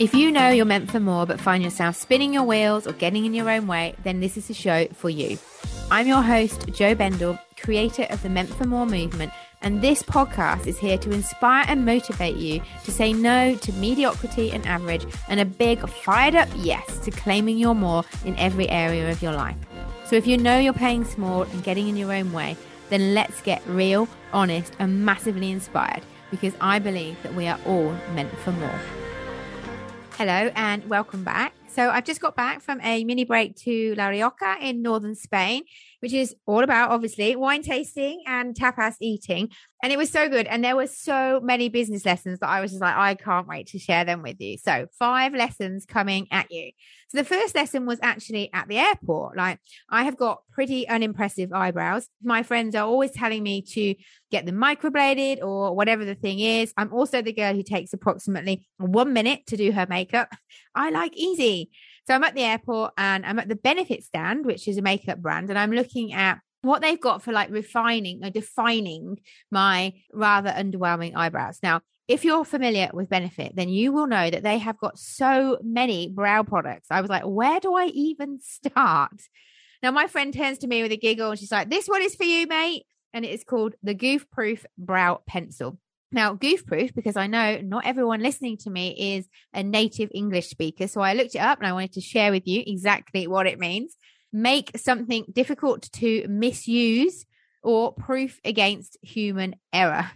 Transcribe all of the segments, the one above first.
If you know you're meant for more but find yourself spinning your wheels or getting in your own way, then this is the show for you. I'm your host, Jo Bendle, creator of the Meant for More movement, and this podcast is here to inspire and motivate you to say no to mediocrity and average and a big fired up yes to claiming your more in every area of your life. So if you know you're playing small and getting in your own way, then let's get real, honest, and massively inspired because I believe that we are all meant for more. Hello and welcome back. So I've just got back from a mini break to La Rioja in northern Spain, which is all about obviously wine tasting and tapas eating. And it was so good. And there were so many business lessons that I was just like, I can't wait to share them with you. So five lessons coming at you. So the first lesson was actually at the airport. Like I have got pretty unimpressive eyebrows. My friends are always telling me to get them microbladed or whatever the thing is. I'm also the girl who takes approximately one minute to do her makeup. I like easy. So I'm at the airport and I'm at the Benefit stand, which is a makeup brand, and I'm looking at what they've got for like refining or defining my rather underwhelming eyebrows. Now, if you're familiar with Benefit, then you will know that they have got so many brow products. I was like, where do I even start? Now, my friend turns to me with a giggle and she's like, This one is for you, mate. And it is called the Goof Proof Brow Pencil. Now, goof proof, because I know not everyone listening to me is a native English speaker. So I looked it up and I wanted to share with you exactly what it means. Make something difficult to misuse or proof against human error.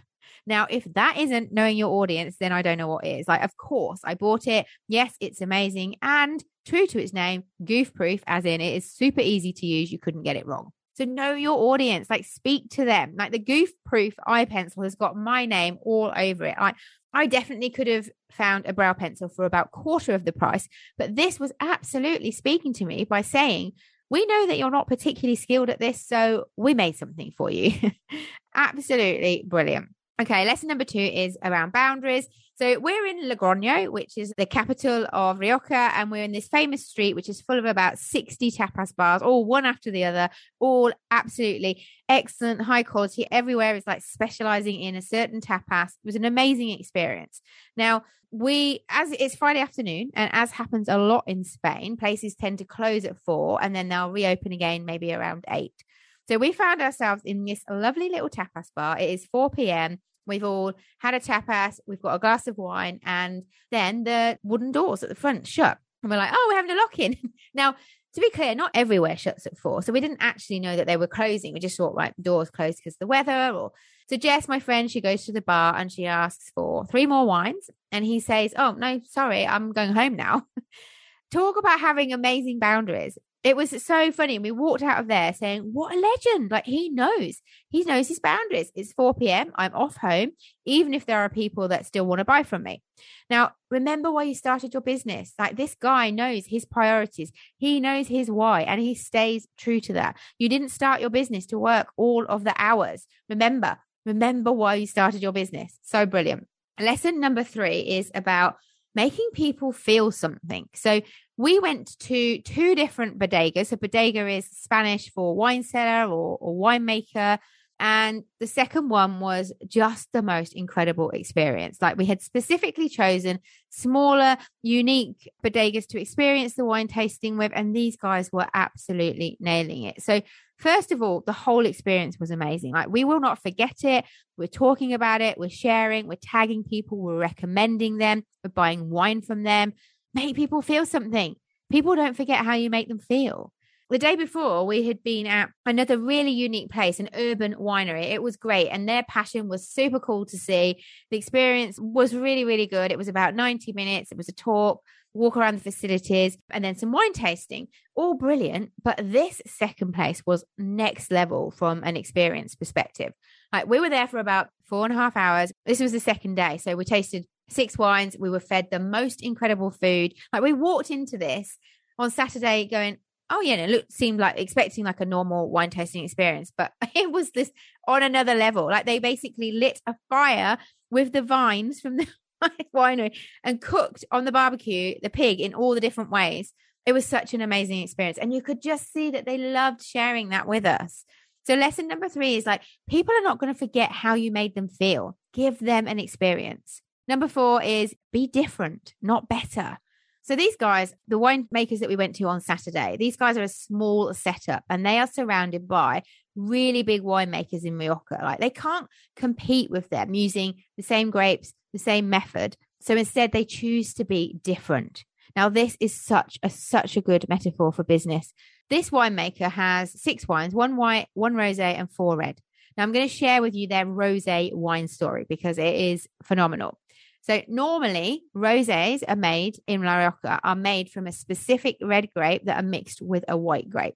Now, if that isn't knowing your audience, then I don't know what is. Like, of course, I bought it. Yes, it's amazing. And true to its name, goof proof, as in it is super easy to use. You couldn't get it wrong. So know your audience, like speak to them. Like the goof proof eye pencil has got my name all over it. I I definitely could have found a brow pencil for about quarter of the price, but this was absolutely speaking to me by saying, we know that you're not particularly skilled at this, so we made something for you. absolutely brilliant. Okay, lesson number two is around boundaries. So we're in Logroño, which is the capital of Rioja, and we're in this famous street, which is full of about 60 tapas bars, all one after the other, all absolutely excellent, high quality. Everywhere is like specializing in a certain tapas. It was an amazing experience. Now, we, as it's Friday afternoon, and as happens a lot in Spain, places tend to close at four and then they'll reopen again maybe around eight. So we found ourselves in this lovely little tapas bar. It is 4 p.m. We've all had a tapas, we've got a glass of wine, and then the wooden doors at the front shut. And we're like, oh, we're having a lock in. now, to be clear, not everywhere shuts at four. So we didn't actually know that they were closing. We just thought, right, doors closed because the weather. Or so Jess, my friend, she goes to the bar and she asks for three more wines. And he says, Oh, no, sorry, I'm going home now. Talk about having amazing boundaries it was so funny. We walked out of there saying, What a legend. Like he knows, he knows his boundaries. It's 4 p.m. I'm off home, even if there are people that still want to buy from me. Now, remember why you started your business. Like this guy knows his priorities, he knows his why, and he stays true to that. You didn't start your business to work all of the hours. Remember, remember why you started your business. So brilliant. Lesson number three is about making people feel something. So we went to two different bodegas. So bodega is Spanish for wine cellar or, or winemaker. And the second one was just the most incredible experience. Like we had specifically chosen smaller, unique bodegas to experience the wine tasting with. And these guys were absolutely nailing it. So first of all, the whole experience was amazing. Like we will not forget it. We're talking about it. We're sharing, we're tagging people. We're recommending them. We're buying wine from them. Make people feel something. People don't forget how you make them feel. The day before we had been at another really unique place an urban winery. It was great and their passion was super cool to see. The experience was really really good. It was about 90 minutes. It was a talk walk around the facilities and then some wine tasting. All brilliant but this second place was next level from an experience perspective. Like we were there for about four and a half hours. This was the second day so we tasted six wines we were fed the most incredible food like we walked into this on Saturday going, oh yeah, and it looked seemed like expecting like a normal wine tasting experience, but it was this on another level. Like they basically lit a fire with the vines from the winery and cooked on the barbecue the pig in all the different ways. It was such an amazing experience. And you could just see that they loved sharing that with us. So, lesson number three is like people are not going to forget how you made them feel. Give them an experience. Number four is be different, not better. So these guys, the winemakers that we went to on Saturday, these guys are a small setup and they are surrounded by really big winemakers in Rioja. Like they can't compete with them using the same grapes, the same method. So instead they choose to be different. Now this is such a such a good metaphor for business. This winemaker has six wines, one white, one rosé and four red. Now I'm going to share with you their rosé wine story because it is phenomenal. So normally rosés are made in La Rioja are made from a specific red grape that are mixed with a white grape.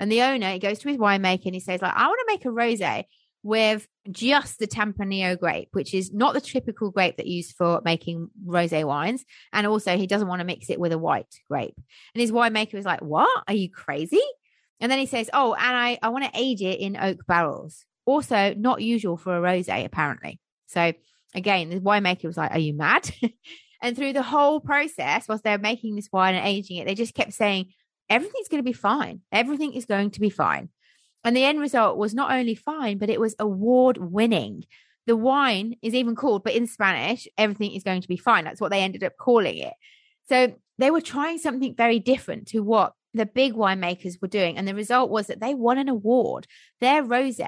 And the owner, he goes to his winemaker and he says, like, I want to make a rosé with just the Tempranillo grape, which is not the typical grape that used for making rosé wines. And also he doesn't want to mix it with a white grape. And his winemaker was like, What? Are you crazy? And then he says, Oh, and I, I want to age it in oak barrels. Also, not usual for a rosé, apparently. So again, the winemaker was like, Are you mad? and through the whole process, whilst they're making this wine and aging it, they just kept saying, Everything's going to be fine. Everything is going to be fine. And the end result was not only fine, but it was award winning. The wine is even called, but in Spanish, everything is going to be fine. That's what they ended up calling it. So they were trying something very different to what the big winemakers were doing. And the result was that they won an award. Their rose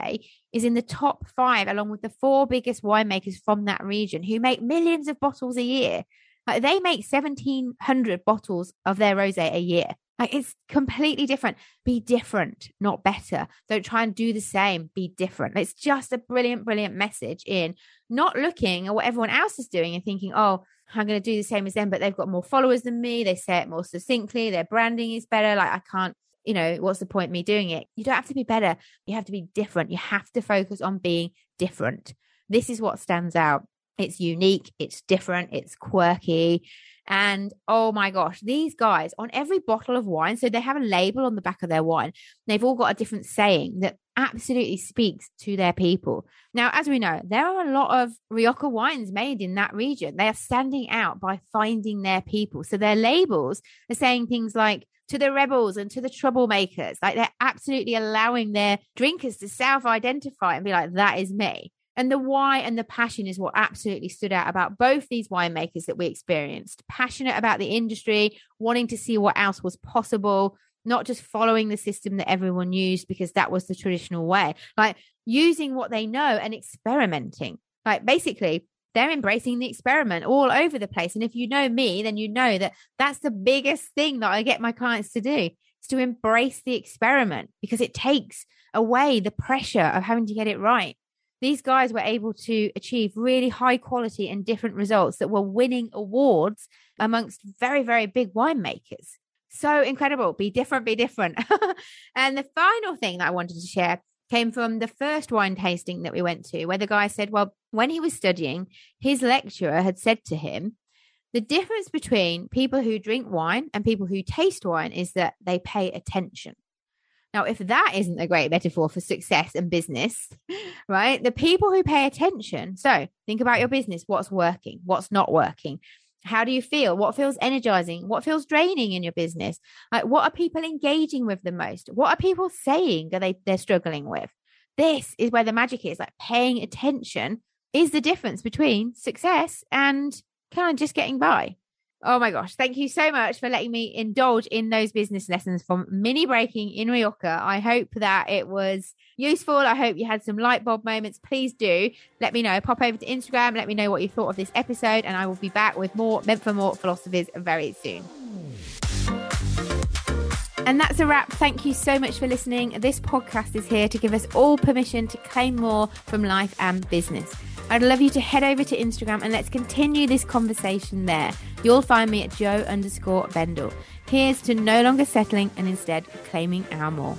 is in the top five, along with the four biggest winemakers from that region who make millions of bottles a year. Like they make 1,700 bottles of their rose a year. Like it's completely different. Be different, not better. Don't try and do the same. Be different. It's just a brilliant, brilliant message in not looking at what everyone else is doing and thinking, oh, I'm going to do the same as them, but they've got more followers than me. They say it more succinctly. Their branding is better. Like I can't, you know, what's the point me doing it? You don't have to be better. You have to be different. You have to focus on being different. This is what stands out. It's unique. It's different. It's quirky. And oh my gosh, these guys on every bottle of wine, so they have a label on the back of their wine. They've all got a different saying that absolutely speaks to their people. Now, as we know, there are a lot of Rioja wines made in that region. They are standing out by finding their people. So their labels are saying things like, to the rebels and to the troublemakers. Like they're absolutely allowing their drinkers to self identify and be like, that is me. And the why and the passion is what absolutely stood out about both these winemakers that we experienced. Passionate about the industry, wanting to see what else was possible, not just following the system that everyone used because that was the traditional way, like using what they know and experimenting. Like basically, they're embracing the experiment all over the place. And if you know me, then you know that that's the biggest thing that I get my clients to do is to embrace the experiment because it takes away the pressure of having to get it right. These guys were able to achieve really high quality and different results that were winning awards amongst very, very big winemakers. So incredible. Be different, be different. and the final thing that I wanted to share came from the first wine tasting that we went to, where the guy said, Well, when he was studying, his lecturer had said to him, the difference between people who drink wine and people who taste wine is that they pay attention. Now, if that isn't a great metaphor for success and business, right? The people who pay attention. So think about your business what's working, what's not working. How do you feel? What feels energizing? What feels draining in your business? Like, what are people engaging with the most? What are people saying that they, they're struggling with? This is where the magic is. Like, paying attention is the difference between success and kind of just getting by. Oh my gosh. Thank you so much for letting me indulge in those business lessons from mini breaking in Rioja. I hope that it was useful. I hope you had some light bulb moments. Please do let me know. Pop over to Instagram. Let me know what you thought of this episode. And I will be back with more Meant for More philosophies very soon. And that's a wrap. Thank you so much for listening. This podcast is here to give us all permission to claim more from life and business. I'd love you to head over to Instagram and let's continue this conversation there. You'll find me at Jo underscore Bendle. Here's to no longer settling and instead claiming our more.